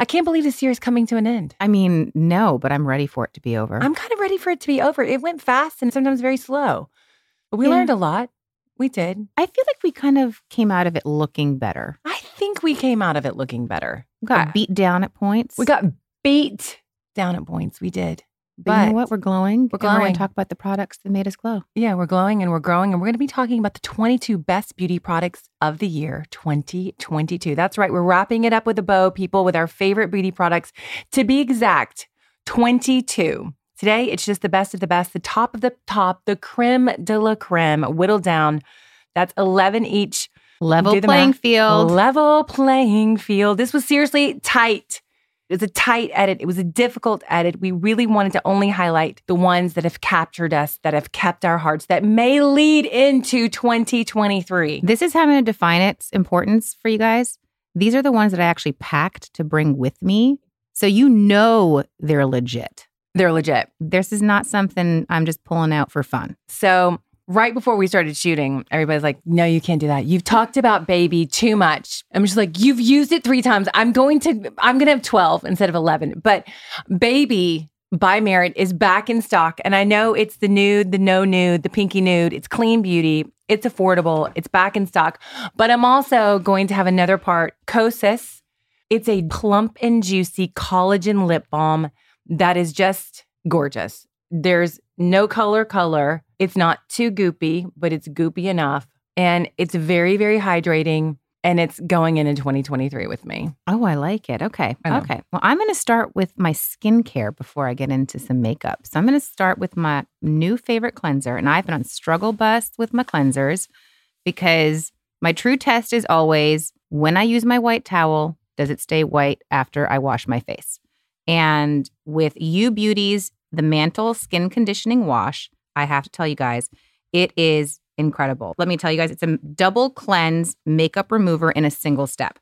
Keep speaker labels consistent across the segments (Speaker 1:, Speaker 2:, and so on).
Speaker 1: I can't believe this year is coming to an end.
Speaker 2: I mean, no, but I'm ready for it to be over.
Speaker 1: I'm kind of ready for it to be over. It went fast and sometimes very slow. But we yeah. learned a lot. We did.
Speaker 2: I feel like we kind of came out of it looking better.
Speaker 1: I think we came out of it looking better.
Speaker 2: We got beat down at points.
Speaker 1: We got beat down at points. We did.
Speaker 2: But, but you know what? We're glowing.
Speaker 1: We're glowing.
Speaker 2: We're going to talk about the products that made us glow.
Speaker 1: Yeah, we're glowing and we're growing. And we're going to be talking about the 22 best beauty products of the year 2022. That's right. We're wrapping it up with a bow, people, with our favorite beauty products. To be exact, 22. Today, it's just the best of the best, the top of the top, the creme de la creme, whittled down. That's 11 each.
Speaker 2: Level playing math. field.
Speaker 1: Level playing field. This was seriously tight. It was a tight edit. It was a difficult edit. We really wanted to only highlight the ones that have captured us, that have kept our hearts, that may lead into 2023.
Speaker 2: This is how I'm going to define its importance for you guys. These are the ones that I actually packed to bring with me. So you know they're legit.
Speaker 1: They're legit.
Speaker 2: This is not something I'm just pulling out for fun.
Speaker 1: So, right before we started shooting, everybody's like, no, you can't do that. You've talked about baby too much. I'm just like, you've used it three times. I'm going to, I'm going to have 12 instead of 11. But baby by Merit is back in stock. And I know it's the nude, the no nude, the pinky nude. It's clean beauty. It's affordable. It's back in stock. But I'm also going to have another part, Kosas. It's a plump and juicy collagen lip balm that is just gorgeous. There's no color color. It's not too goopy, but it's goopy enough. And it's very, very hydrating. And it's going into 2023 with me.
Speaker 2: Oh, I like it. Okay. Okay. Well, I'm going to start with my skincare before I get into some makeup. So I'm going to start with my new favorite cleanser. And I've been on struggle bus with my cleansers because my true test is always when I use my white towel, does it stay white after I wash my face? And with U Beauty's the Mantle Skin Conditioning Wash, I have to tell you guys, it is incredible. Let me tell you guys, it's a double cleanse makeup remover in a single step.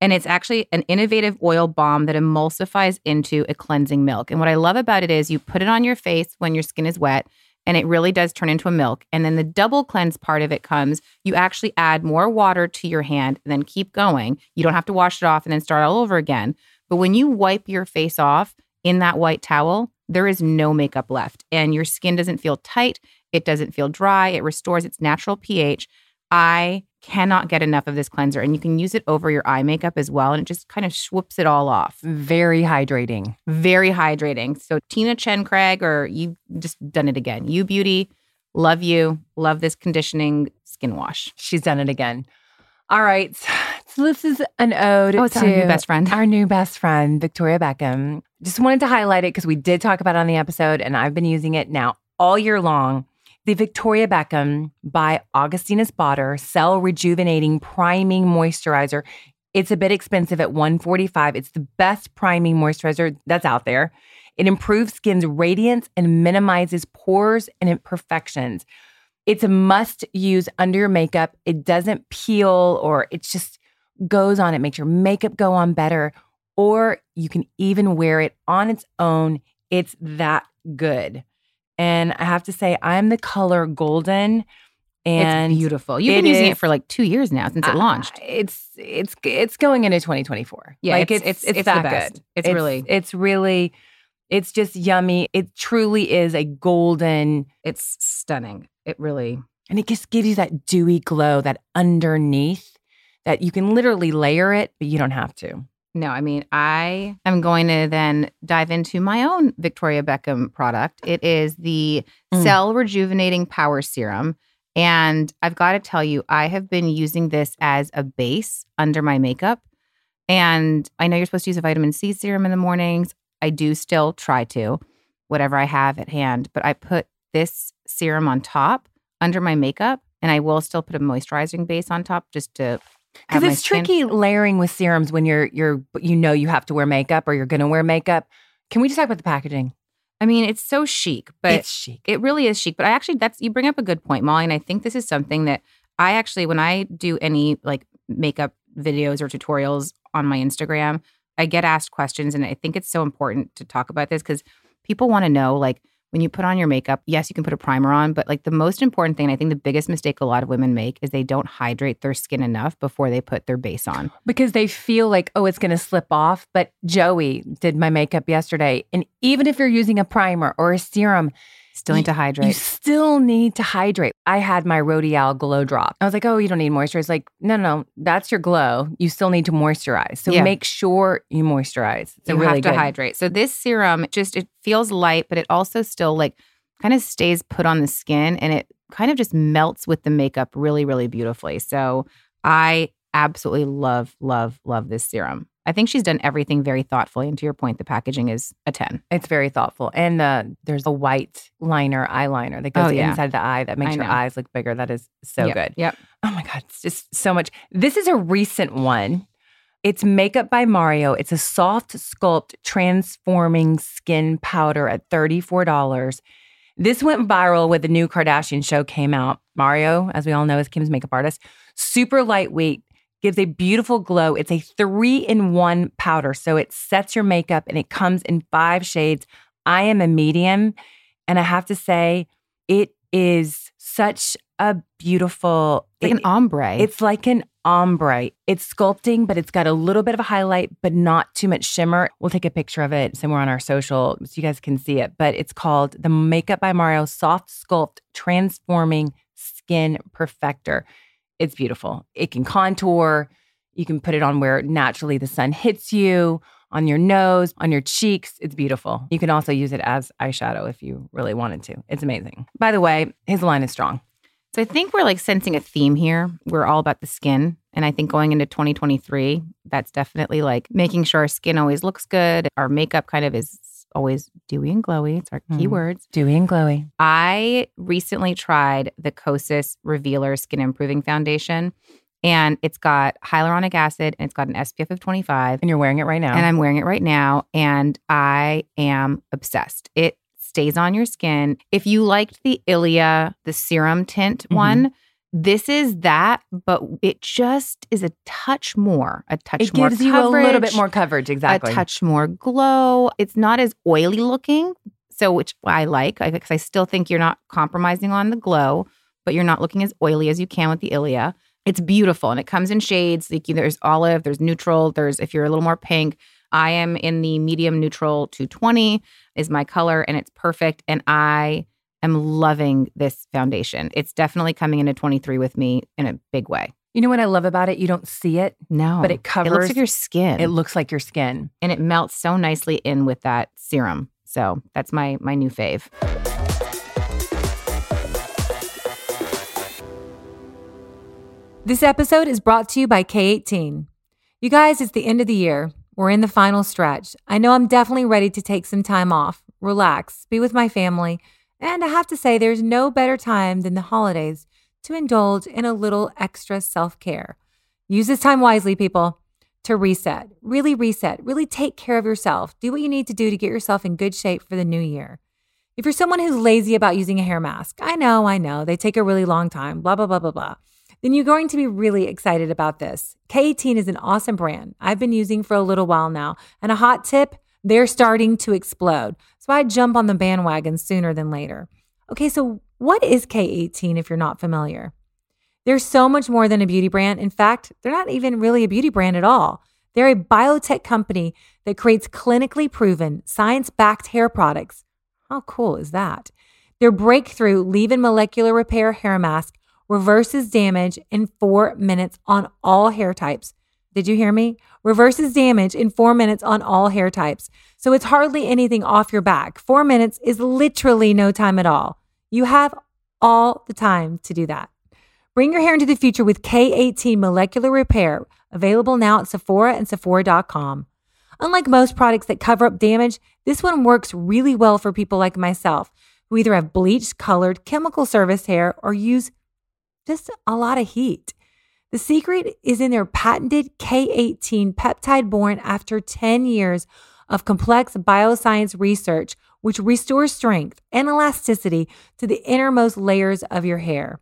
Speaker 2: And it's actually an innovative oil balm that emulsifies into a cleansing milk. And what I love about it is you put it on your face when your skin is wet and it really does turn into a milk. And then the double cleanse part of it comes, you actually add more water to your hand and then keep going. You don't have to wash it off and then start all over again. But when you wipe your face off in that white towel, there is no makeup left and your skin doesn't feel tight. It doesn't feel dry. It restores its natural pH. I cannot get enough of this cleanser and you can use it over your eye makeup as well and it just kind of swoops it all off.
Speaker 1: Very hydrating.
Speaker 2: Very hydrating. So Tina Chen Craig or you just done it again. U Beauty, love you. Love this conditioning skin wash.
Speaker 1: She's done it again. All right. So this is an ode
Speaker 2: oh,
Speaker 1: to
Speaker 2: our new best friend.
Speaker 1: Our new best friend, Victoria Beckham. Just wanted to highlight it because we did talk about it on the episode and I've been using it now all year long. The Victoria Beckham by Augustinus Bader Cell Rejuvenating Priming Moisturizer. It's a bit expensive at 145. It's the best priming moisturizer that's out there. It improves skin's radiance and minimizes pores and imperfections. It's a must use under your makeup. It doesn't peel or it's just goes on. It makes your makeup go on better. or you can even wear it on its own. It's that good. And I have to say, I'm the color golden. And
Speaker 2: it's beautiful. You've been using
Speaker 1: is-
Speaker 2: it for like two years now since it
Speaker 1: uh,
Speaker 2: launched.
Speaker 1: It's it's it's going into 2024.
Speaker 2: Yeah,
Speaker 1: like
Speaker 2: it's-
Speaker 1: it's
Speaker 2: it's- it's
Speaker 1: that
Speaker 2: the best.
Speaker 1: good.
Speaker 2: It's really-
Speaker 1: it's really it's just yummy. It truly is a golden,
Speaker 2: It's stunning. It really.
Speaker 1: and it just gives you that dewy glow that underneath that you can literally layer it, but you don't have to.
Speaker 2: No, I mean, I am going to then dive into my own Victoria Beckham product. It is the
Speaker 1: Mm.
Speaker 2: Cell Rejuvenating Power Serum. And I've got to tell you, I have been using this as a base under my makeup. And I know you're supposed to use a vitamin C serum in the mornings. I do still try to, whatever I have at hand. But I put this serum on top under my makeup, and I will still put a moisturizing base on top just to.
Speaker 1: Because it's tricky layering with serums when you're you're you know you have to wear makeup or you're gonna wear makeup. Can we just talk about the packaging?
Speaker 2: I mean, it's so chic, but
Speaker 1: it's chic.
Speaker 2: It really is chic. But I actually, that's, you bring up a good point, Molly. And I think this is something that I actually, when I do any like makeup videos or tutorials on my Instagram, I get asked questions. And I think it's so important to talk about this because people want to know like, when you put on your makeup, yes, you can put a primer on, but like the most important thing, I think the biggest mistake a lot of women make is they don't hydrate their skin enough before they put their base on.
Speaker 1: because they feel like, oh, it's going to slip off. But Joey did my makeup yesterday. And even if you're using a primer or a serum,
Speaker 2: Still need to hydrate.
Speaker 1: You still need to hydrate. I had my Rodial Glow Drop. I was like, oh, you don't need moisture. It's like, no, no, no, that's your glow. You still need to moisturize. So
Speaker 2: Yeah.
Speaker 1: make sure you moisturize. It's a
Speaker 2: you
Speaker 1: really
Speaker 2: have to
Speaker 1: good.
Speaker 2: hydrate. So this serum it just it feels light, but it also still like kind of stays put on the skin and it kind of just melts with the makeup really, really beautifully. So I absolutely love, love, love this serum. I think she's done everything very thoughtfully. And to your point, the packaging is a 10.
Speaker 1: It's very thoughtful. And uh, there's a white liner eyeliner that goes
Speaker 2: Oh, yeah.
Speaker 1: inside the eye that makes your eyes look bigger. That is so
Speaker 2: Yep,
Speaker 1: good.
Speaker 2: Yep.
Speaker 1: Oh my God, it's just so much. This is a recent one. It's Makeup by Mario. It's a soft sculpt transforming skin powder at $34. This went viral when the new Kardashian show came out. Mario, as we all know, is Kim's makeup artist. Super lightweight, gives a beautiful glow. It's a three in one powder. So it sets your makeup and it comes in five shades. I am a medium. And I have to say, it is such a beautiful,
Speaker 2: Like an ombre.
Speaker 1: it's like an ombre. It's sculpting, but it's got a little bit of a highlight, but not too much shimmer. We'll take a picture of it somewhere on our social so you guys can see it. But it's called the Makeup by Mario Soft Sculpt Transforming Skin Perfector. It's beautiful. It can contour. You can put it on where naturally the sun hits you, on your nose, on your cheeks. It's beautiful. You can also use it as eyeshadow if you really wanted to. It's amazing. By the way, his line is strong.
Speaker 2: So I think we're like sensing a theme here. We're all about the skin. And I think going into 2023, that's definitely like making sure our skin always looks good. Our makeup kind of is always dewy and glowy. It's our
Speaker 1: Mhm.
Speaker 2: keywords.
Speaker 1: Dewy and glowy.
Speaker 2: I recently tried the Kosas Revealer Skin Improving Foundation. And it's got hyaluronic acid and it's got an SPF of 25.
Speaker 1: And you're wearing it right now.
Speaker 2: And I'm wearing it right now. And I am obsessed. It stays on your skin. If you liked the Ilia, the serum tint
Speaker 1: Mhm.
Speaker 2: one, this is that, but it just is a touch more, a touch
Speaker 1: it
Speaker 2: more
Speaker 1: gives you a little bit more coverage. Exactly.
Speaker 2: a touch more glow. It's not as oily looking, so which I like because I still think you're not compromising on the glow, but you're not looking as oily as you can with the Ilia. It's beautiful and it comes in shades. Like there's olive, there's neutral, there's if you're a little more pink. I am in the medium neutral 220 is my color and it's perfect. And I am loving this foundation. It's definitely coming into 23 with me in a big way.
Speaker 1: You know what I love about it? You don't see it,
Speaker 2: No,
Speaker 1: but it
Speaker 2: it
Speaker 1: covers.
Speaker 2: looks like your skin.
Speaker 1: It looks like your skin.
Speaker 2: and it melts so nicely in with that serum. So that's my my new fave.
Speaker 3: This episode is brought to you by K18. You guys, it's the end of the year. We're in the final stretch. I know I'm definitely ready to take some time off, relax, be with my family, and I have to say, there's no better time than the holidays to indulge in a little extra self care. Use this time wisely, people, to reset, really reset, really take care of yourself. Do what you need to do to get yourself in good shape for the new year. If you're someone who's lazy about using a hair mask, I know, I know, they take a really long time, blah, blah, blah, blah, blah. then you're going to be really excited about this. K18 is an awesome brand I've been using for a little while now. And a hot tip, they're starting to explode. So I jump on the bandwagon sooner than later. Okay, so what is K18 if you're not familiar? They're so much more than a beauty brand. In fact, they're not even really a beauty brand at all. They're a biotech company that creates clinically proven, science backed hair products. How cool is that? Their breakthrough leave in molecular repair hair mask reverses damage in four minutes on all hair types. Did you hear me? Reverses damage in four minutes on all hair types. So it's hardly anything off your back. Four minutes is literally no time at all. You have all the time to do that. Bring your hair into the future with K18 Molecular Repair, available now at Sephora and Sephora.com. Unlike most products that cover up damage, this one works really well for people like myself who either have bleached, colored, chemical service hair or use just a lot of heat. The secret is in their patented K18 peptide born after 10 years of complex bioscience research, which restores strength and elasticity to the innermost layers of your hair.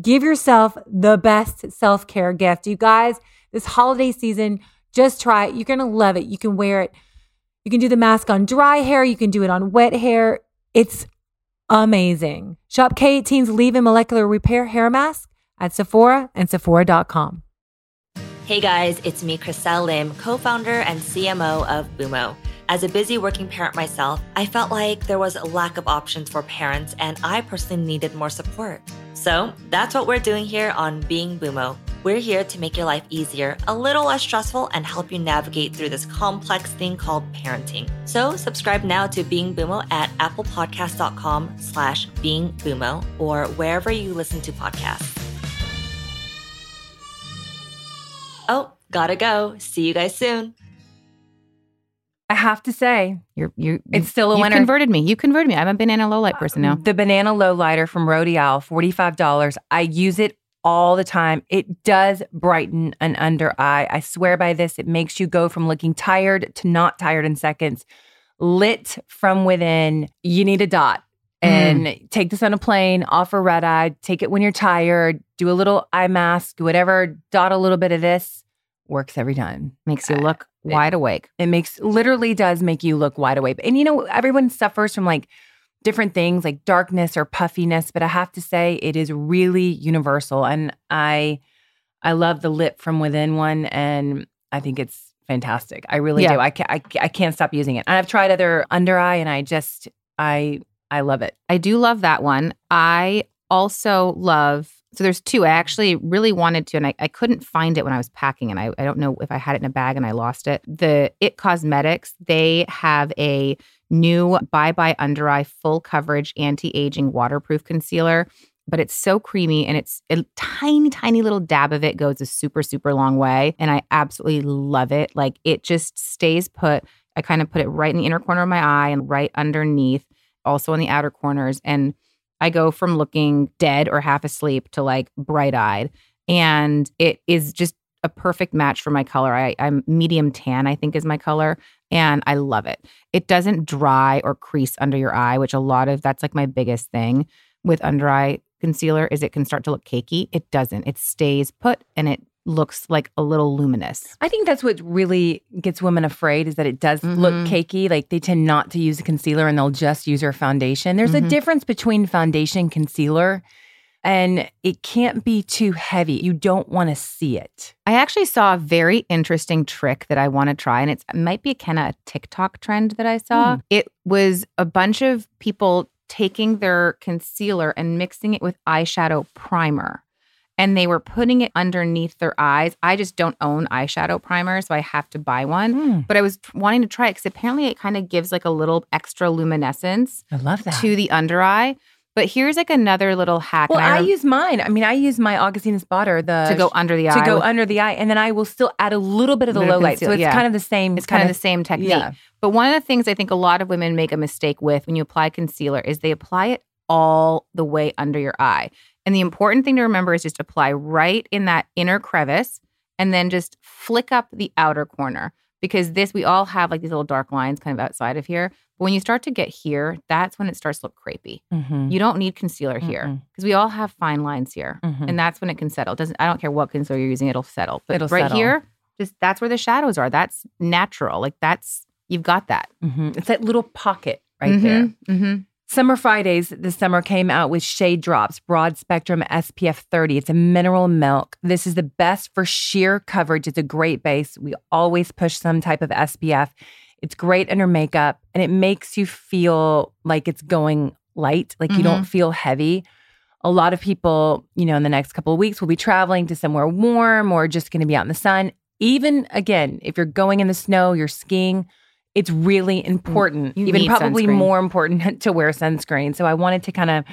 Speaker 3: Give yourself the best self care gift. You guys, this holiday season, just try it. You're going to love it. You can wear it. You can do the mask on dry hair, you can do it on wet hair. It's amazing. Shop K18's Leave in Molecular Repair Hair Mask at Sephora and Sephora.com.
Speaker 4: Hey guys, it's me, Chriselle Lim, co founder and CMO of Bümo. As a busy working parent myself, I felt like there was a lack of options for parents, and I personally needed more support. So that's what we're doing here on Being Bümo. We're here to make your life easier, a little less stressful, and help you navigate through this complex thing called parenting. So subscribe now to Being Bümo at applepodcast.com slash Being Bümo or wherever you listen to podcasts. Oh, gotta go. See you guys soon.
Speaker 1: I have to say,
Speaker 2: You're you.
Speaker 1: It's still a
Speaker 2: you
Speaker 1: winner.
Speaker 2: converted me. You converted me. I'm a banana low light person now.
Speaker 1: the banana low lighter from Rodial, $45. I use it all the time. It does brighten an under eye. I swear by this. It makes you go from looking tired to not tired in seconds. Lit from within. You need a dot. Mm. And take this on a plane, off a red eye, take it when you're tired, do a little eye mask, whatever, dot a little bit of this. Works every time.
Speaker 2: Makes you look uh, wide awake.
Speaker 1: It makes literally does make you look wide awake. And you know, everyone suffers from like different things like darkness or puffiness, but I have to say it is really universal. And I I love the lip from within one and I think it's fantastic. I really
Speaker 2: Yeah.
Speaker 1: do. I can't I, I can't stop using it. And I've tried other under eye and I just I I love it.
Speaker 2: I do love that one. I also love, so there's two. I actually really wanted to, and I, I couldn't find it when I was packing, and I, I don't know if I had it in a bag and I lost it. The It Cosmetics, they have a new Bye Bye Under Eye full coverage anti aging waterproof concealer. But it's so creamy and it's a tiny, tiny little dab of it goes a super, super long way. And I absolutely love it. Like it just stays put. I kind of put it right in the inner corner of my eye and right underneath also in the outer corners. And I go from looking dead or half asleep to like bright eyed. And it is just a perfect match for my color. I, I'm medium tan, I think is my color. And I love it. It doesn't dry or crease under your eye, which a lot of that's like my biggest thing with under eye concealer is it can start to look cakey. It doesn't. It stays put and it looks like a little luminous.
Speaker 1: I think that's what really gets women afraid is that it does look
Speaker 2: Mhm.
Speaker 1: cakey. Like they tend not to use a concealer and they'll just use their foundation. There's a
Speaker 2: Mhm.
Speaker 1: difference between foundation and concealer, and it can't be too heavy. You don't want to see it.
Speaker 2: I actually saw a very interesting trick that I want to try, and it's, it might be kind of a TikTok trend that I saw. It was a bunch of people taking their concealer and mixing it with eyeshadow primer. And they were putting it underneath their eyes. I just don't own eyeshadow primer, so I have to buy one. Hmm. But I was wanting to try it because apparently it kind of gives like a little extra luminescence
Speaker 1: I love that.
Speaker 2: to the under eye. But here's like another little hack.
Speaker 1: well,
Speaker 2: and
Speaker 1: I use mine. I mean, I use my Augustinus Bader the
Speaker 2: to go under the
Speaker 1: to
Speaker 2: eye.
Speaker 1: go
Speaker 2: with-
Speaker 1: under the eye, and then I will still add a little bit of the low light. So it's
Speaker 2: yeah.
Speaker 1: kind of the same.
Speaker 2: It's kind of the same technique.
Speaker 1: Yeah.
Speaker 2: But one of the things I think a lot of women make a mistake with when you apply concealer is they apply it all the way under your eye. And the important thing to remember is just apply right in that inner crevice and then just flick up the outer corner. Because this, we all have like these little dark lines kind of outside of here. But when you start to get here, that's when it starts to look crepey.
Speaker 1: Mhm.
Speaker 2: You don't need concealer here
Speaker 1: Mm-mm.
Speaker 2: because we all have fine lines here,
Speaker 1: Mhm.
Speaker 2: and that's when it can settle. It doesn't I don't care what concealer you're using, it'll settle. But
Speaker 1: It'll
Speaker 2: right
Speaker 1: settle.
Speaker 2: here, just that's where the shadows are. That's natural. Like that's you've got that
Speaker 1: Mhm. It's that little pocket right there.
Speaker 2: Mm-hmm.
Speaker 1: Summer Fridays this summer came out with Shade Drops Broad Spectrum SPF 30. It's a mineral milk. This is the best for sheer coverage. It's a great base. We always push some type of SPF. It's great under makeup and it makes you feel like it's going light, like you don't feel heavy. A lot of people, you know, in the next couple of weeks will be traveling to somewhere warm or just going to be out in the sun. Even again, if you're going in the snow, you're skiing, it's really important,
Speaker 2: You
Speaker 1: even probably
Speaker 2: sunscreen.
Speaker 1: more important to wear sunscreen. So I wanted to kind of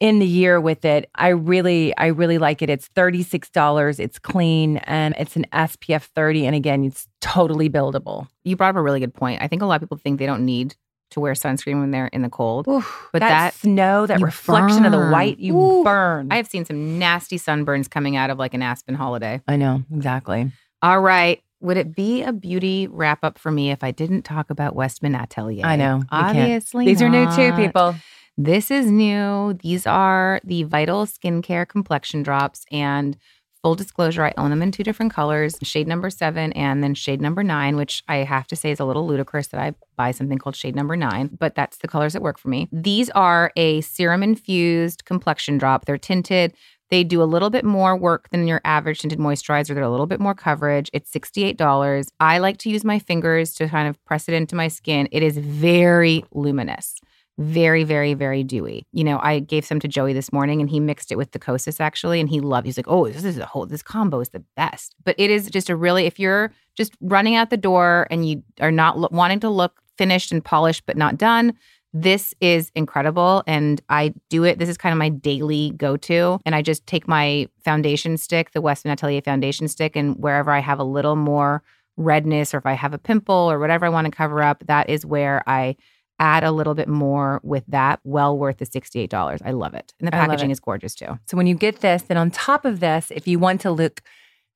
Speaker 1: end the year with it. I really, I really like it. It's $36. It's clean and it's an SPF 30. And again, it's totally buildable.
Speaker 2: You brought up a really good point. I think a lot of people think they don't need to wear sunscreen when they're in the cold.
Speaker 1: But
Speaker 2: But
Speaker 1: that,
Speaker 2: that-
Speaker 1: snow, that reflection of the white, you
Speaker 2: Ooh.
Speaker 1: burn.
Speaker 2: I have seen some nasty sunburns coming out of like an Aspen holiday.
Speaker 1: I know, exactly.
Speaker 2: All right. Would it be a beauty wrap up for me if I didn't talk about Westman Atelier?
Speaker 1: I know.
Speaker 2: Obviously.
Speaker 1: These are new too, people.
Speaker 2: This is new. These are the Vital Skincare Complexion Drops. And full disclosure, I own them in two different colors shade number seven and then shade number nine, which I have to say is a little ludicrous that I buy something called shade number nine, but that's the colors that work for me. These are a serum infused complexion drop. They're tinted. They do a little bit more work than your average tinted moisturizer. They're a little bit more coverage. It's $68. I like to use my fingers to kind of press it into my skin. It is very luminous very, very, very dewy. You know, I gave some to Joey this morning and he mixed it with the Kosas actually, and he loved. It. He's like, "Oh, this is a whole. This combo is the best." But it is just a really, if you're just running out the door and you are not lo- wanting to look finished and polished but not done, this is incredible. And I do it. This is kind of my daily go-to. And I just take my foundation stick, the Westman Atelier foundation stick, and wherever I have a little more redness or if I have a pimple or whatever I want to cover up, that is where I add a little bit more with that. Well worth the $68. I love it. And the packaging is gorgeous too.
Speaker 1: So when you get this, then on top of this, if you want to look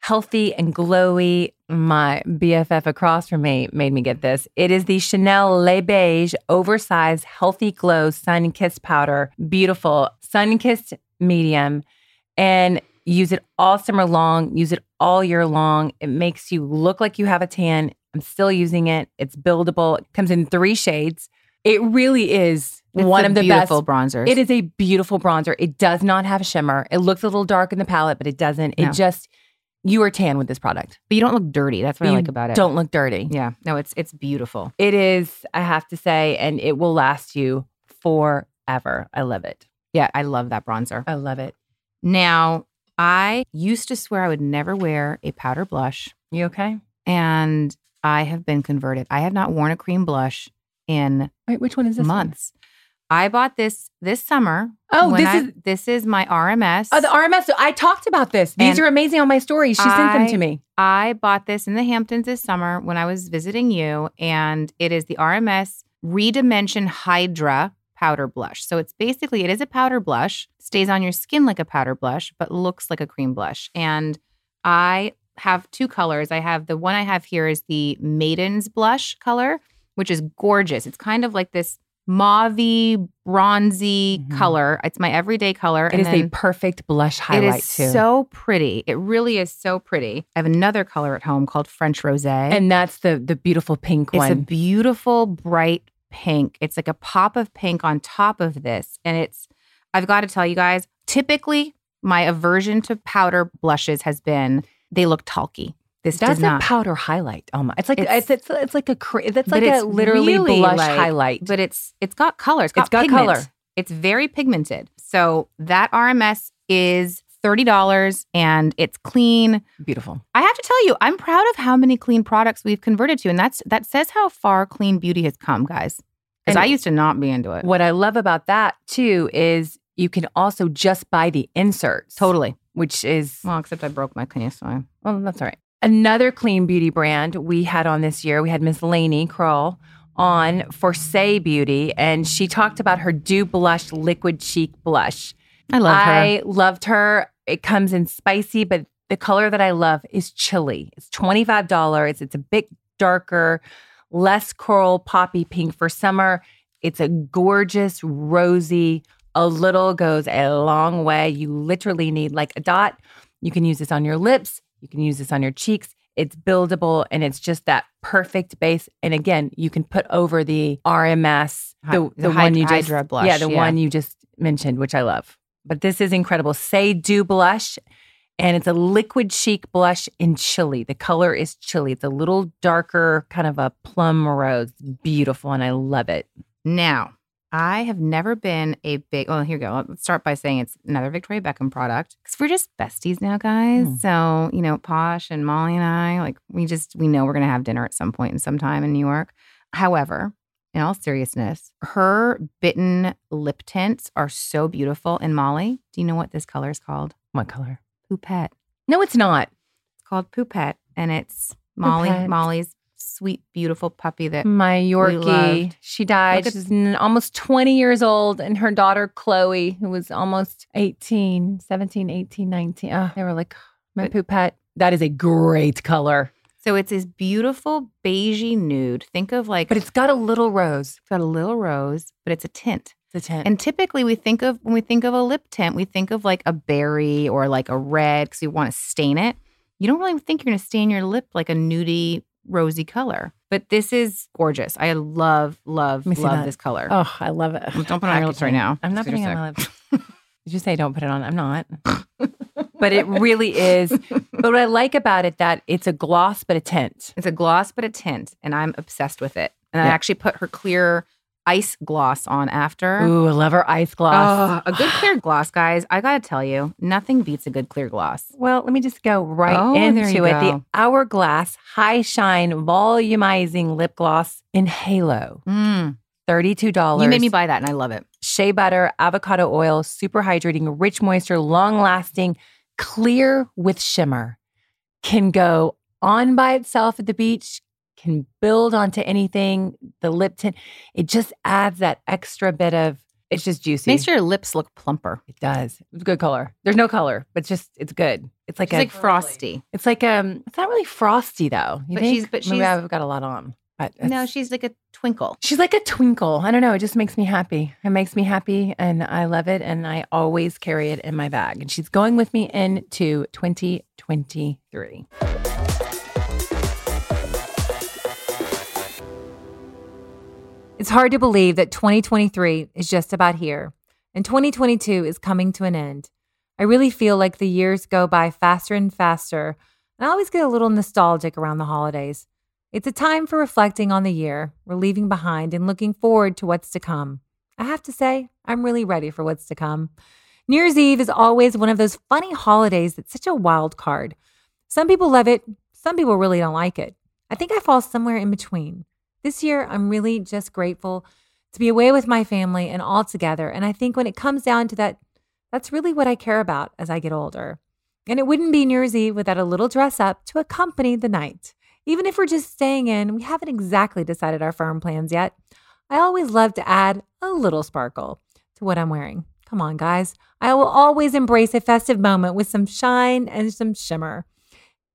Speaker 1: healthy and glowy, my BFF across from me made me get this. It is the Chanel Le Beige oversized healthy glow sun kissed powder. Beautiful sun kissed medium. And use it all summer long, use it all year long. It makes you look like you have a tan. I'm still using it. It's buildable. It comes in three shades. It really is
Speaker 2: It's
Speaker 1: one of the
Speaker 2: beautiful
Speaker 1: best
Speaker 2: bronzers.
Speaker 1: it is a beautiful bronzer. It does not have shimmer. It looks a little dark in the palette, but it doesn't.
Speaker 2: No.
Speaker 1: It just you are tan with this product.
Speaker 2: but you don't look dirty. That's what I like about it.
Speaker 1: Don't look dirty.
Speaker 2: Yeah. No, it's it's beautiful.
Speaker 1: It is, I have to say, and it will last you forever. I love it.
Speaker 2: Yeah, I love that bronzer.
Speaker 1: I love it.
Speaker 2: Now, I used to swear I would never wear a powder blush,
Speaker 1: You okay?
Speaker 2: and I have been converted. I have not worn a cream blush in
Speaker 1: Wait, which one is this?
Speaker 2: months. I bought this this summer.
Speaker 1: Oh, this
Speaker 2: I-
Speaker 1: is-
Speaker 2: this is my RMS.
Speaker 1: Oh, the RMS. I talked about this. These are amazing on my stories. She sent them to me.
Speaker 2: I bought this in the Hamptons this summer when I was visiting you, and it is the RMS Redimension Hydra powder blush. So it's basically it is a powder blush, stays on your skin like a powder blush, but looks like a cream blush. And I have two colors. I have the one I have here is the Maiden's blush color, which is gorgeous. It's kind of like this mauvey, bronzy
Speaker 1: Mhm.
Speaker 2: color. It's my everyday color.
Speaker 1: It
Speaker 2: and
Speaker 1: is a perfect blush highlight
Speaker 2: it is
Speaker 1: too.
Speaker 2: so pretty. It really is so pretty. I have another color at home called French Rosé.
Speaker 1: and that's the the beautiful pink
Speaker 2: it's
Speaker 1: one.
Speaker 2: It's a beautiful bright pink. It's like a pop of pink on top of this. And it's I've got to tell you guys, typically my aversion to powder blushes has been they look talky. This
Speaker 1: that's
Speaker 2: does
Speaker 1: a
Speaker 2: not.
Speaker 1: powder highlight. Oh my! It's like
Speaker 2: It's-
Speaker 1: it's it's, it's, like a cra- that's like a literally
Speaker 2: really
Speaker 1: blush highlight.
Speaker 2: but it's it's got color. It's got,
Speaker 1: It's got
Speaker 2: pigment.
Speaker 1: color.
Speaker 2: It's very pigmented. So that RMS is $30 and it's clean.
Speaker 1: beautiful.
Speaker 2: I have to tell you, I'm proud of how many clean products we've converted to, and that's that says how far clean beauty has come, guys. Because I used to not be into it.
Speaker 1: What I love about that too is you can also just buy the inserts.
Speaker 2: Totally.
Speaker 1: Which is
Speaker 2: Well, except I broke my clean, so I-
Speaker 1: well, that's all right. Another clean beauty brand we had on this year, we had Miss Laney Crowell on for Saie Beauty, and she talked about her Dew Blush Liquid Cheek Blush.
Speaker 2: I love her.
Speaker 1: I loved her. It comes in spicy, but the color that I love is chili. It's $25. It's a bit darker, less coral poppy pink for summer. It's a gorgeous, rosy, a little goes a long way. You literally need like a dot. You can use this on your lips, you can use this on your cheeks. It's buildable and it's just that perfect base. And again, you can put over the RMS, the, the,
Speaker 2: the
Speaker 1: one you just
Speaker 2: blush,
Speaker 1: yeah, the
Speaker 2: yeah.
Speaker 1: one you just mentioned, which I love. But this is incredible. Saie Dew Blush, and it's a liquid chic blush in chili. The color is chili. It's a little darker, kind of a plum rose. Beautiful, and I love it.
Speaker 2: Now, I have never been a big. Well, here we go. Let's start by saying it's another Victoria Beckham product because we're just besties now, guys.
Speaker 1: Mm.
Speaker 2: So you know, Posh and Molly and I, like, we just we know we're gonna have dinner at some point in some time in New York. However, in all seriousness, her bitten lip tints are so beautiful. And Molly, do you know what this color is called?
Speaker 1: What color?
Speaker 2: Poupette.
Speaker 1: No, it's not.
Speaker 2: It's called Poupette, and it's Molly
Speaker 1: Poupette.
Speaker 2: Molly's sweet, beautiful puppy that
Speaker 1: My
Speaker 2: loved.
Speaker 1: Yorkie. She died.
Speaker 2: Look at-
Speaker 1: She's almost 20 years old. And her daughter, Chloe, who was almost 18, 17, 18, 19. Oh, they were like, my poupette. That is a great color.
Speaker 2: So it's this beautiful beigey nude. Think of like,
Speaker 1: But it's got a little rose.
Speaker 2: it's got a little rose, but it's a tint.
Speaker 1: It's a tint.
Speaker 2: And typically we think of when we think of a lip tint, we think of like a berry or like a red because you want to stain it. You don't really think you're going to stain your lip like a nudie rosy color. But this is gorgeous. I love, love,
Speaker 1: Let me see
Speaker 2: love
Speaker 1: that.
Speaker 2: this color.
Speaker 1: oh, I love it.
Speaker 2: Don't put it on your lips right now.
Speaker 1: I'm not putting it on my lips. Did you say don't put it on? I'm not. but it really is. But what I like about it that it's a gloss but a tint.
Speaker 2: It's a gloss, but a tint, and I'm obsessed with it. And I actually put her clear ice gloss on after.
Speaker 1: Ooh, I love her ice gloss.
Speaker 2: Oh, a good clear gloss, guys. I gotta tell you, nothing beats a good clear gloss.
Speaker 1: Well, let me just go right
Speaker 2: Oh,
Speaker 1: into it. The. Hourglass High Shine Volumizing Lip Gloss in Halo.
Speaker 2: Mm.
Speaker 1: $32.
Speaker 2: You made me buy that, and I love it.
Speaker 1: shea butter, avocado oil, super hydrating, rich moisture, long lasting, clear with shimmer. Can go on by itself at the beach, can build onto anything. The lip tint, it just adds that extra bit of, it's just juicy.
Speaker 2: Makes your lips look plumper.
Speaker 1: it does. It's a good color. There's no color, but it's just, it's good. It's like
Speaker 2: It's
Speaker 1: a,
Speaker 2: like frosty.
Speaker 1: it's like, um, it's not really frosty though. You
Speaker 2: But
Speaker 1: think?
Speaker 2: she's- but
Speaker 1: Maybe
Speaker 2: she's-
Speaker 1: I've got a lot on. But
Speaker 2: No, she's like a twinkle.
Speaker 1: She's like a twinkle. I don't know. It just makes me happy. It makes me happy and I love it. And I always carry it in my bag. And she's going with me into 2023.
Speaker 3: It's hard to believe that 2023 is just about here and 2022 is coming to an end. I really feel like the years go by faster and faster, and I always get a little nostalgic around the holidays. It's a time for reflecting on the year we're leaving behind and looking forward to what's to come. I have to say, I'm really ready for what's to come. New Year's Eve is always one of those funny holidays that's such a wild card. Some people love it, some people really don't like it. I think I fall somewhere in between. This year, I'm really just grateful to be away with my family and all together. And I think when it comes down to that, that's really what I care about as I get older. And it wouldn't be New Year's Eve without a little dress up to accompany the night. Even if we're just staying in, we haven't exactly decided our firm plans yet. I always love to add a little sparkle to what I'm wearing. Come on, guys. I will always embrace a festive moment with some shine and some shimmer.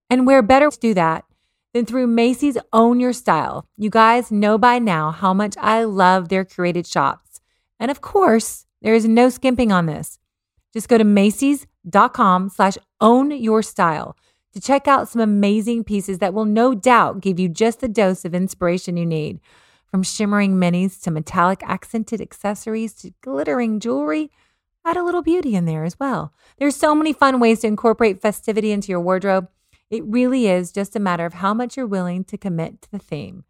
Speaker 3: And where better to do that than through Macy's Own Your Style. You guys know by now how much I love their curated shops. And of course, there is no skimping on this. Just go to Macy's.com slash own your style to check out some amazing pieces that will no doubt give you just the dose of inspiration you need. From shimmering minis to metallic accented accessories to glittering jewelry, add a little beauty in there as well. There's so many fun ways to incorporate festivity into your wardrobe. It really is just a matter of how much you're willing to commit to the theme.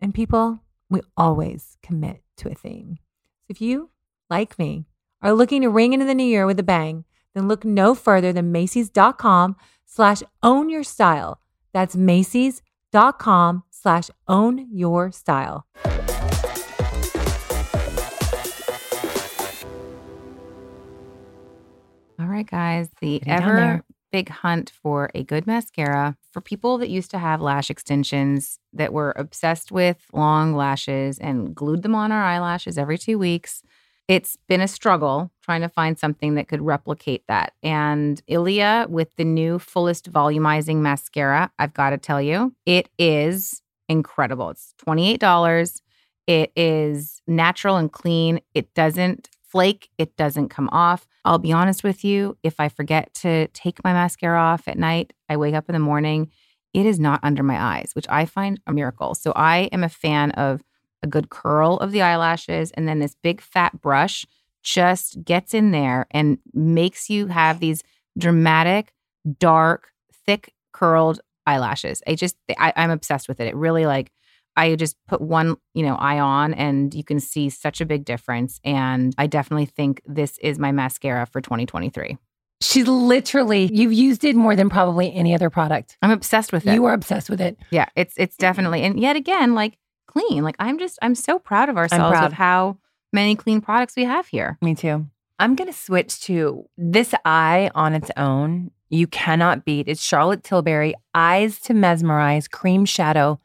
Speaker 3: And people, we always commit to a theme. So if you, like me, are looking to ring into the new year with a bang, then look no further than Macy's.com slash own your style. That's Macy's.com slash own your style.
Speaker 2: All right, guys. The ever. Big hunt for a good mascara for people that used to have lash extensions that were obsessed with long lashes and glued them on our eyelashes every two weeks. It's been a struggle trying to find something that could replicate that. And Ilia with the new fullest volumizing mascara, I've got to tell you, it is incredible. It's $28. It is natural and clean. It doesn't flake, it doesn't come off. I'll be honest with you, if I forget to take my mascara off at night, I wake up in the morning, it is not under my eyes, which I find a miracle. So I am a fan of a good curl of the eyelashes and then this big fat brush just gets in there and makes you have these dramatic, dark, thick curled eyelashes. I just I, I'm obsessed with it. It really like I just put one, you know, eye on and you can see such a big difference. And I definitely think this is my mascara for 2023.
Speaker 1: She's literally, you've used it more than probably any other product.
Speaker 2: I'm obsessed with it.
Speaker 1: You are obsessed with it.
Speaker 2: Yeah, it's it's definitely and yet again, like clean. Like I'm just I'm so proud of ourselves
Speaker 1: proud.
Speaker 2: with how many clean products we have here.
Speaker 1: Me too. I'm going to switch to this eye on its own. You cannot beat. It's Charlotte Tilbury Eyes to Mesmerize Cream Shadow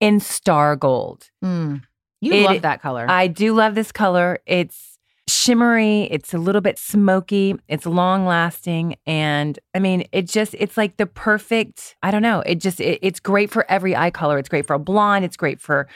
Speaker 1: in Star Gold.
Speaker 2: Mm. You
Speaker 1: It-
Speaker 2: love that color.
Speaker 1: I do love this color. It's shimmery, it's a little bit smoky, it's long lasting and I mean, it just it's like the perfect, I don't know, it just it, it's great for every eye color. It's great for a blonde, it's great for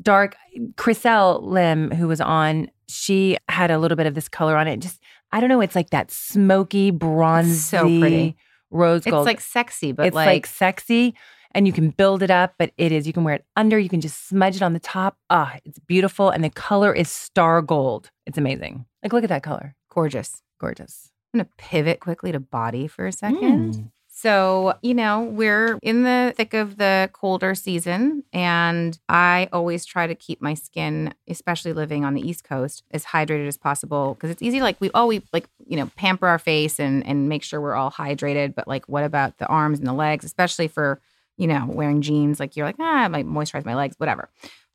Speaker 1: dark. Chriselle Lim who was on, she had a little bit of this color on it. Just I don't know, it's like that smoky bronzy
Speaker 2: so pretty.
Speaker 1: rose gold.
Speaker 2: it's like sexy, but
Speaker 1: it's like,
Speaker 2: like,
Speaker 1: sexy and you can build it up, but it is, you can wear it under, you can just smudge it on the top. Ah, it's beautiful. And the color is star gold. It's amazing. Like, look at that color.
Speaker 2: gorgeous.
Speaker 1: Gorgeous.
Speaker 2: I'm gonna pivot quickly to body for a second.
Speaker 1: Mm.
Speaker 2: So, you know, we're in the thick of the colder season, and I always try to keep my skin, especially living on the East Coast, as hydrated as possible because it's easy. Like we all we like, you know, pamper our face and and make sure we're all hydrated. But like, what about the arms and the legs, especially for you know wearing jeans? Like you're like, ah, I might moisturize my legs, whatever.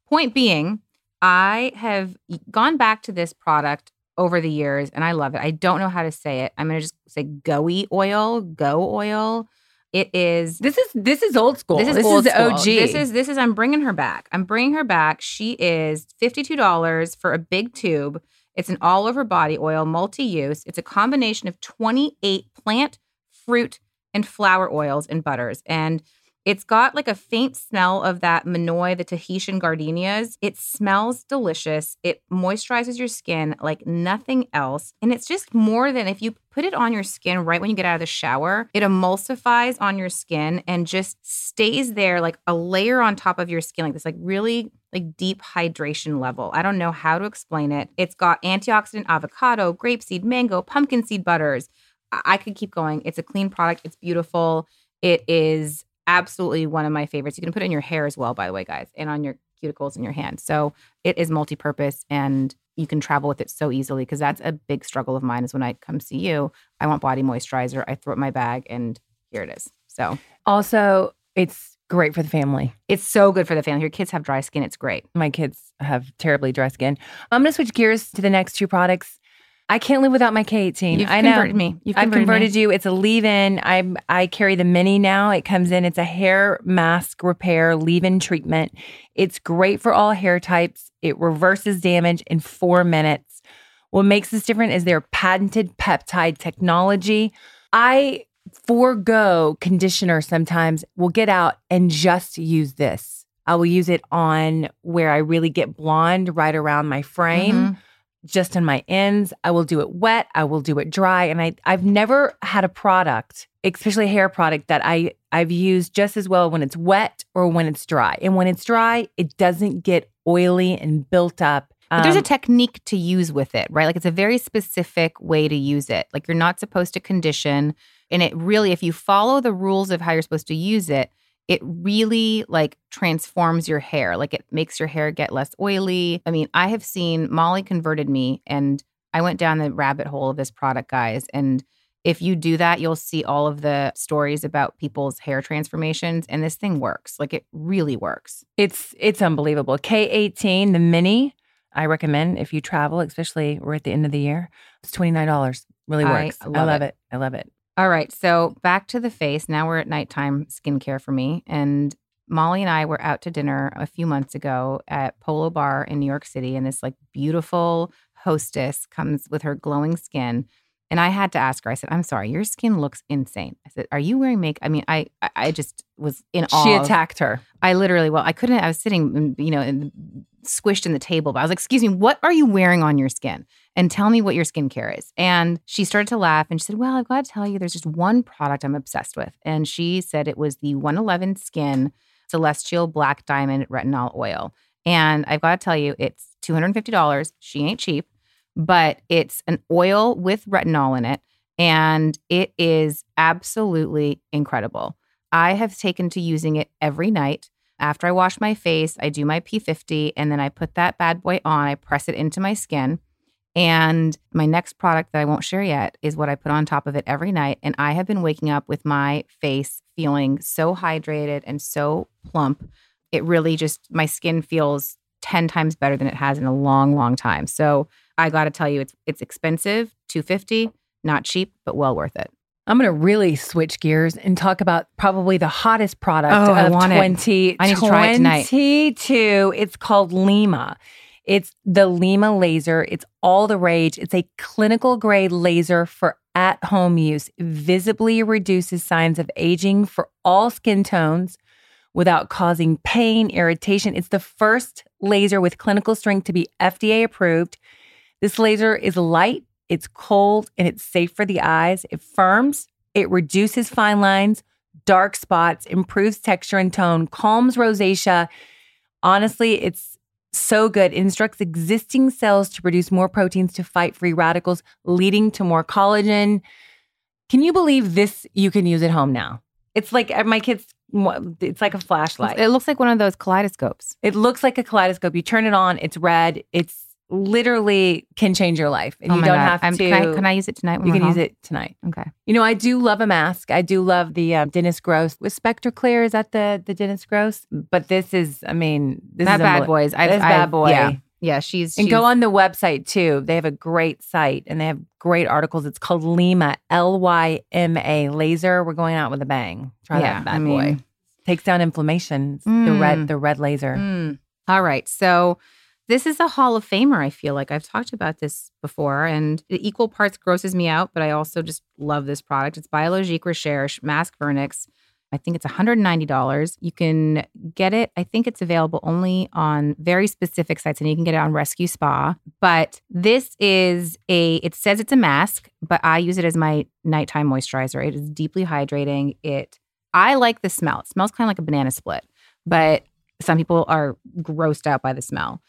Speaker 2: Point being, I have gone back to this product over the years and I love it. I don't know how to say it. I'm going to just say goey oil, go oil. It is
Speaker 1: This is this is old school.
Speaker 2: this is
Speaker 1: this
Speaker 2: old
Speaker 1: is
Speaker 2: school.
Speaker 1: OG.
Speaker 2: This is this is I'm bringing her back. I'm bringing her back. She is $52 for a big tube. It's an all over body oil, multi-use. It's a combination of 28 plant, fruit, and flower oils and butters. And it's got like a faint smell of that Monoi, the Tahitian gardenias. It smells delicious. It moisturizes your skin like nothing else. And it's just more than if you put it on your skin right when you get out of the shower, it emulsifies on your skin and just stays there like a layer on top of your skin, like this, like really like deep hydration level. I don't know how to explain it. It's got antioxidant avocado, grapeseed, mango, pumpkin seed butters. I, I could keep going. It's a clean product. It's beautiful. It is absolutely one of my favorites. You can put it in your hair as well, by the way, guys, and on your cuticles in your hand. So it is multi-purpose and you can travel with it so easily because that's a big struggle of mine is when I come see you, I want body moisturizer. I throw it in my bag and here it is. So
Speaker 1: also it's great for the family.
Speaker 2: it's so good for the family. Your kids have dry skin. It's great.
Speaker 1: My kids have terribly dry skin. I'm gonna switch gears to the next two products. I can't live without my K18.
Speaker 2: You've
Speaker 1: I know.
Speaker 2: converted me. You've
Speaker 1: I've
Speaker 2: converted,
Speaker 1: converted
Speaker 2: me.
Speaker 1: you. It's a leave-in. I I carry the mini now. It comes in. It's a hair mask repair leave-in treatment. It's great for all hair types. It reverses damage in four minutes. What makes this different is their patented peptide technology. I forego conditioner sometimes. Will get out and just use this. I will use it on where I really get blonde right around my frame
Speaker 2: Mhm.
Speaker 1: Just in my ends. I will do it wet. I will do it dry. And I I've never had a product, especially a hair product, that I I've used just as well when it's wet or when it's dry. And when it's dry, it doesn't get oily and built up.
Speaker 2: But there's a
Speaker 1: Um,
Speaker 2: technique to use with it, right? Like it's a very specific way to use it. Like you're not supposed to condition. And it really, if you follow the rules of how you're supposed to use it, it really like transforms your hair. Like it makes your hair get less oily. I mean, I have seen Molly converted me and I went down the rabbit hole of this product, guys. And if you do that, you'll see all of the stories about people's hair transformations. And this thing works. Like it really works.
Speaker 1: It's it's unbelievable. K18, the mini, I recommend if you travel, especially we're at the end of the year. It's twenty nine dollars. Really works. I
Speaker 2: love
Speaker 1: love,
Speaker 2: it.
Speaker 1: it. I love it.
Speaker 2: All right. So back to the face. Now we're at nighttime skincare for me. And Molly and I were out to dinner a few months ago at Polo Bar in New York City. And this like beautiful hostess comes with her glowing skin And I had to ask her. I said, "I'm sorry, your skin looks insane." I said, "Are you wearing makeup?" I mean, I I, I just was in awe.
Speaker 1: She attacked her.
Speaker 2: I literally, well, I couldn't. I was sitting, you know, in, squished in the table. But I was like, "Excuse me, what are you wearing on your skin?" And tell me what your skincare is. And she started to laugh and she said, "Well, I've got to tell you, there's just one product I'm obsessed with." And she said it was the 111 Skin Celestial Black Diamond Retinol Oil. And I've got to tell you, it's $250. She ain't cheap, but it's an oil with retinol in it. And it is absolutely incredible. I have taken to using it every night. After I wash my face, I do my P50 and then I put that bad boy on. I press it into my skin. And my next product that I won't share yet is what I put on top of it every night. And I have been waking up with my face feeling so hydrated and so plump. It really just, my skin feels 10 times better than it has in a long, long time. So I got to tell you, it's, it's expensive, 250 not cheap, but well worth it.
Speaker 1: I'm going to really switch gears and talk about probably the hottest product
Speaker 2: Oh, I
Speaker 1: of
Speaker 2: want it.
Speaker 1: 2022.
Speaker 2: I need to try it tonight.
Speaker 1: It's called LYMA. It's the LYMA laser. It's all the rage. It's a clinical grade laser for at home use. Visibly reduces signs of aging for all skin tones without causing pain, irritation. It's the first laser with clinical strength to be FDA approved. This laser is light, it's cold, and it's safe for the eyes. It firms, it reduces fine lines, dark spots, improves texture and tone, calms rosacea. Honestly, it's so good. It instructs existing cells to produce more proteins to fight free radicals, leading to more collagen. Can you believe this you can use at home now? It's like uh, my kids, it's like a flashlight.
Speaker 2: It looks like one of those kaleidoscopes.
Speaker 1: It looks like a kaleidoscope. You turn it on, it's red. It's literally can change your life. And
Speaker 2: Oh
Speaker 1: you don't
Speaker 2: God.
Speaker 1: have
Speaker 2: I'm-
Speaker 1: to.
Speaker 2: Can I, can I use it tonight? when
Speaker 1: you can use it tonight.
Speaker 2: Okay.
Speaker 1: You know, I do love a mask. I do love the uh, Dennis Gross with Spectre Clear. Is that the the Dennis Gross? But this is, I mean, this
Speaker 2: that
Speaker 1: is
Speaker 2: bad boys.
Speaker 1: This
Speaker 2: I've-
Speaker 1: bad boy.
Speaker 2: Yeah. Yeah. She's,
Speaker 1: And
Speaker 2: she's
Speaker 1: go on the website too. They have a great site and they have great articles. It's called LYMA, L Y M A laser. We're going out with a bang. Try
Speaker 2: Yeah,
Speaker 1: that bad
Speaker 2: I
Speaker 1: boy. Takes down inflammation. It's The
Speaker 2: Mm.
Speaker 1: red, the red laser.
Speaker 2: Mm. All right. So this is a Hall of Famer, I feel like. I've talked about this before, and it equal parts grosses me out, but I also just love this product. It's Biologique Recherche Mask Vernix. I think it's $190. You can get it. I think it's available only on very specific sites, and you can get it on Rescue Spa. But this is a, it says it's a mask, but I use it as my nighttime moisturizer. It is deeply hydrating. It, I like the smell. It smells kind of like a banana split, but some people are grossed out by the smell.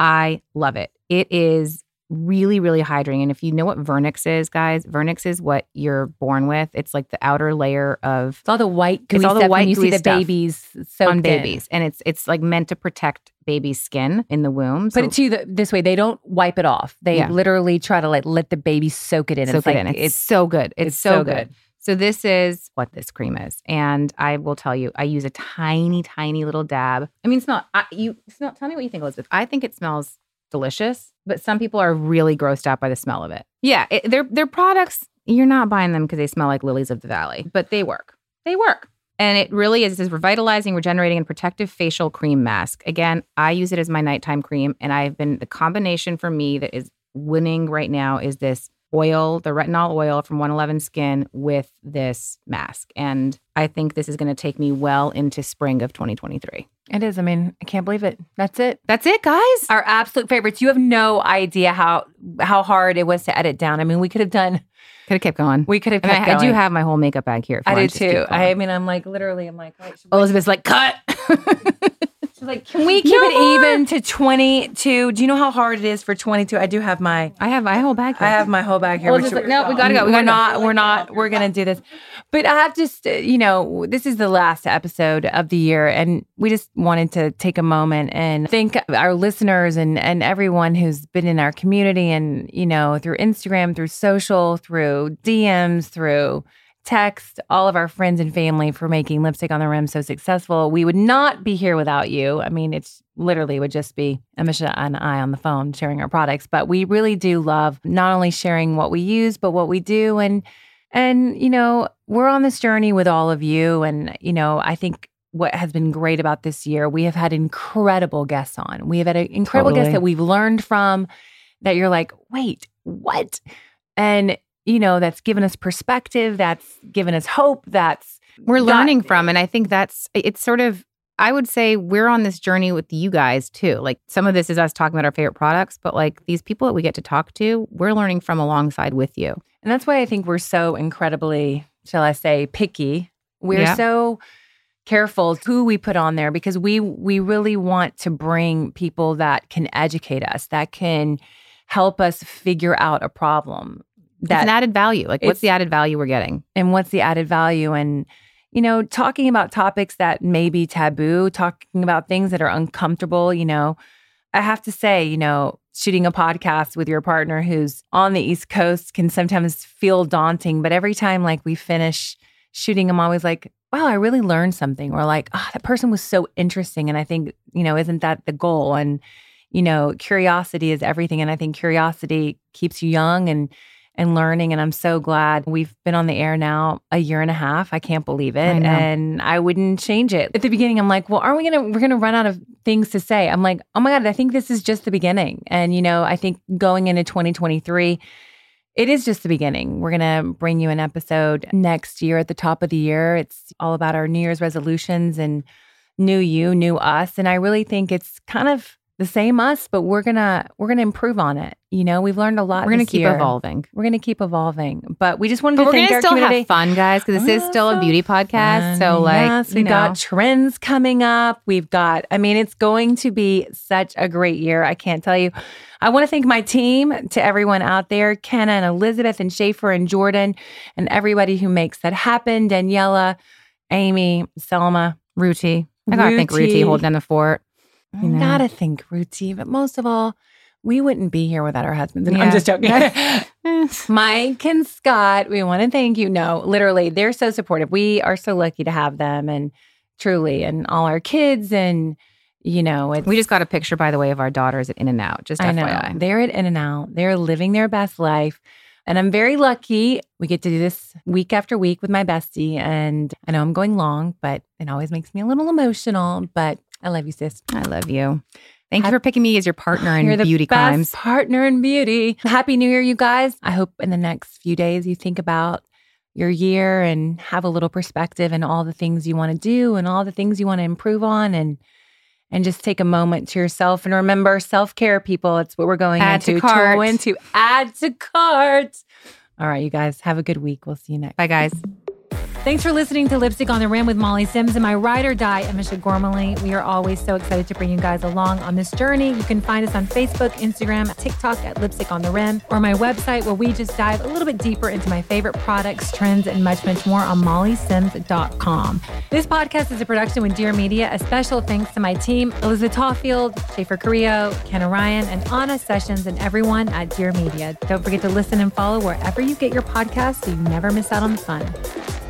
Speaker 2: I love it. It is really, really hydrating. And if you know what Vernix is, guys, Vernix is what you're born with. It's like the outer layer of
Speaker 1: It's all the white, gooey
Speaker 2: It's all the white,
Speaker 1: when you see the babies
Speaker 2: on
Speaker 1: in.
Speaker 2: babies, and it's it's like meant to protect baby's skin in the womb.
Speaker 1: Put it to you th- this way: they don't wipe it off. They
Speaker 2: Yeah.
Speaker 1: literally try to like let the baby soak it in.
Speaker 2: soak
Speaker 1: it's
Speaker 2: it
Speaker 1: like,
Speaker 2: in. It's, so good. It's,
Speaker 1: it's
Speaker 2: so,
Speaker 1: so
Speaker 2: good.
Speaker 1: good.
Speaker 2: So this is what this cream is, and I will tell you, I use a tiny, tiny little dab. I mean, smell. I, you smell. Tell me what you think, Elizabeth. I think it smells delicious, but some people are really grossed out by the smell of it. Yeah, it, they're they're products. You're not buying them because they smell like lilies of the valley, but they work. They work. And it really is this revitalizing, regenerating, and protective facial cream mask. Again, I use it as my nighttime cream, and I've been the combination for me that is winning right now is this oil, the retinol oil from 111 Skin with this mask. And I think this is going to take me well into spring of 2023.
Speaker 1: It is. I mean, I can't believe it. That's it.
Speaker 2: That's it, guys.
Speaker 1: Our absolute favorites. You have no idea how how hard it was to edit down. I mean, we could have done.
Speaker 2: Could have kept going.
Speaker 1: We could have.
Speaker 2: And
Speaker 1: Kept
Speaker 2: I, I do have my whole makeup bag here.
Speaker 1: I do
Speaker 2: want to just keep
Speaker 1: too. I mean, I'm like literally. I'm like,
Speaker 2: Elizabeth's like, cut.
Speaker 1: she's like, can we keep
Speaker 2: No
Speaker 1: it
Speaker 2: more.
Speaker 1: even to 22? Do you know how hard it is for 22? I do have my.
Speaker 2: I have my whole bag here.
Speaker 1: I have my whole bag here.
Speaker 2: Well,
Speaker 1: which
Speaker 2: just like, no, we gotta go, we
Speaker 1: We're
Speaker 2: gotta go.
Speaker 1: not. We're not. We're gonna do this. But I have just, you know, this is the last episode of the year, and we just wanted to take a moment and thank our listeners and and everyone who's been in our community, and you know, through Instagram, through social, through DMs, through text all of our friends and family for making lipstick on the rim so successful. We would not be here without you. I mean it's literally would just be Emese and i on the phone sharing our products. But we really do love not only sharing what we use but what we do. And and you know we're on this journey with all of you. And you know i think what has been great about this year we have had incredible guests on. We have had an incredible guests
Speaker 2: Totally.
Speaker 1: that we've learned from that you're like wait what? And you know, that's given us perspective, that's given us hope, that's
Speaker 2: we're learning from. And I think that's it's sort of I would say we're on this journey with you guys too. Like some of this is us talking about our favorite products, but like these people that we get to talk to, we're learning from alongside with you.
Speaker 1: And that's why I think we're so incredibly, shall I say, picky. We're
Speaker 2: Yeah.
Speaker 1: so careful who we put on there because we we really want to bring people that can educate us, that can help us figure out a problem.
Speaker 2: That's an added value. Like what's the added value we're getting?
Speaker 1: and what's the added value? And you know talking about topics that may be taboo talking about things that are uncomfortable you know i have to say you know shooting a podcast with your partner who's on the east coast can sometimes feel daunting. But every time like we finish shooting i'm always like wow i really learned something. Or like oh that person was so interesting. And i think you know isn't that the goal? And you know curiosity is everything. And i think curiosity keeps you young and and learning. And I'm so glad we've been on the air now a year and a half. I can't believe it.
Speaker 2: I.
Speaker 1: And I wouldn't change it. At the beginning, I'm like, well, aren't we gonna we're gonna run out of things to say? I'm like, oh my God, I think this is just the beginning. And you know, I think going into 2023, it is just the beginning. We're gonna bring you an episode next year at the top of the year. It's all about our New Year's resolutions and new you, new us. And I really think it's kind of the same us, but we're gonna we're gonna improve on it. You know, we've learned a lot.
Speaker 2: We're gonna keep
Speaker 1: year.
Speaker 2: evolving.
Speaker 1: We're gonna keep evolving, but we just wanted
Speaker 2: But
Speaker 1: to
Speaker 2: we're
Speaker 1: thank
Speaker 2: gonna
Speaker 1: our
Speaker 2: still
Speaker 1: community.
Speaker 2: have fun, guys, because this is still a ah, beauty podcast. So like
Speaker 1: yes, we've
Speaker 2: know,
Speaker 1: got trends coming up. We've got, I mean, it's going to be such a great year. I can't tell you. I want to thank my team, to everyone out there, Kenna and Elizabeth and Schaefer and Jordan, and everybody who makes that happen. Daniela, Amy, Selma,
Speaker 2: Ruti. I gotta think Ruti
Speaker 1: Ruti.
Speaker 2: holding down the fort. You mm. know.
Speaker 1: gotta think Ruti, but most of all, we wouldn't be here without our husbands. And I'm just joking. Mike and Scott, we want to thank you. No, literally, they're so supportive. We are so lucky to have them and truly, and all our kids. And, you know, it's,
Speaker 2: We just got a picture, by the way, of our daughters at In-N-Out. Just
Speaker 1: I know
Speaker 2: FYI.
Speaker 1: they're at In-N-Out. They're living their best life. And I'm very lucky. We get to do this week after week with my bestie. And I know I'm going long, but it always makes me a little emotional. But I love you, sis.
Speaker 2: I love you. Thank you for picking me as your partner in
Speaker 1: You're the
Speaker 2: beauty
Speaker 1: best
Speaker 2: crimes.
Speaker 1: partner in beauty. Happy New Year, you guys. I hope in the next few days you think about your year and have a little perspective and all the things you want to do and all the things you want to improve on and and just take a moment to yourself and remember self-care people. It's what we're going
Speaker 2: Add to
Speaker 1: into.
Speaker 2: cart.
Speaker 1: into add to cart. All right, you guys have a good week. We'll see you next.
Speaker 2: Bye, guys.
Speaker 3: Thanks for listening to Lipstick on the Rim with Molly Sims and my ride or die, Emese Gormley. We are always so excited to bring you guys along on this journey. You can find us on Facebook, Instagram, TikTok at Lipstick on the Rim, or my website where we just dive a little bit deeper into my favorite products, trends, and much, much more on mollysims.com. This podcast is a production with Dear Media. A special thanks to my team, Elizabeth Tawfield, Schaefer Carrillo, Ken Ryan, and Anna Sessions, and everyone at Dear Media. Don't forget to listen and follow wherever you get your podcasts so you never miss out on the fun.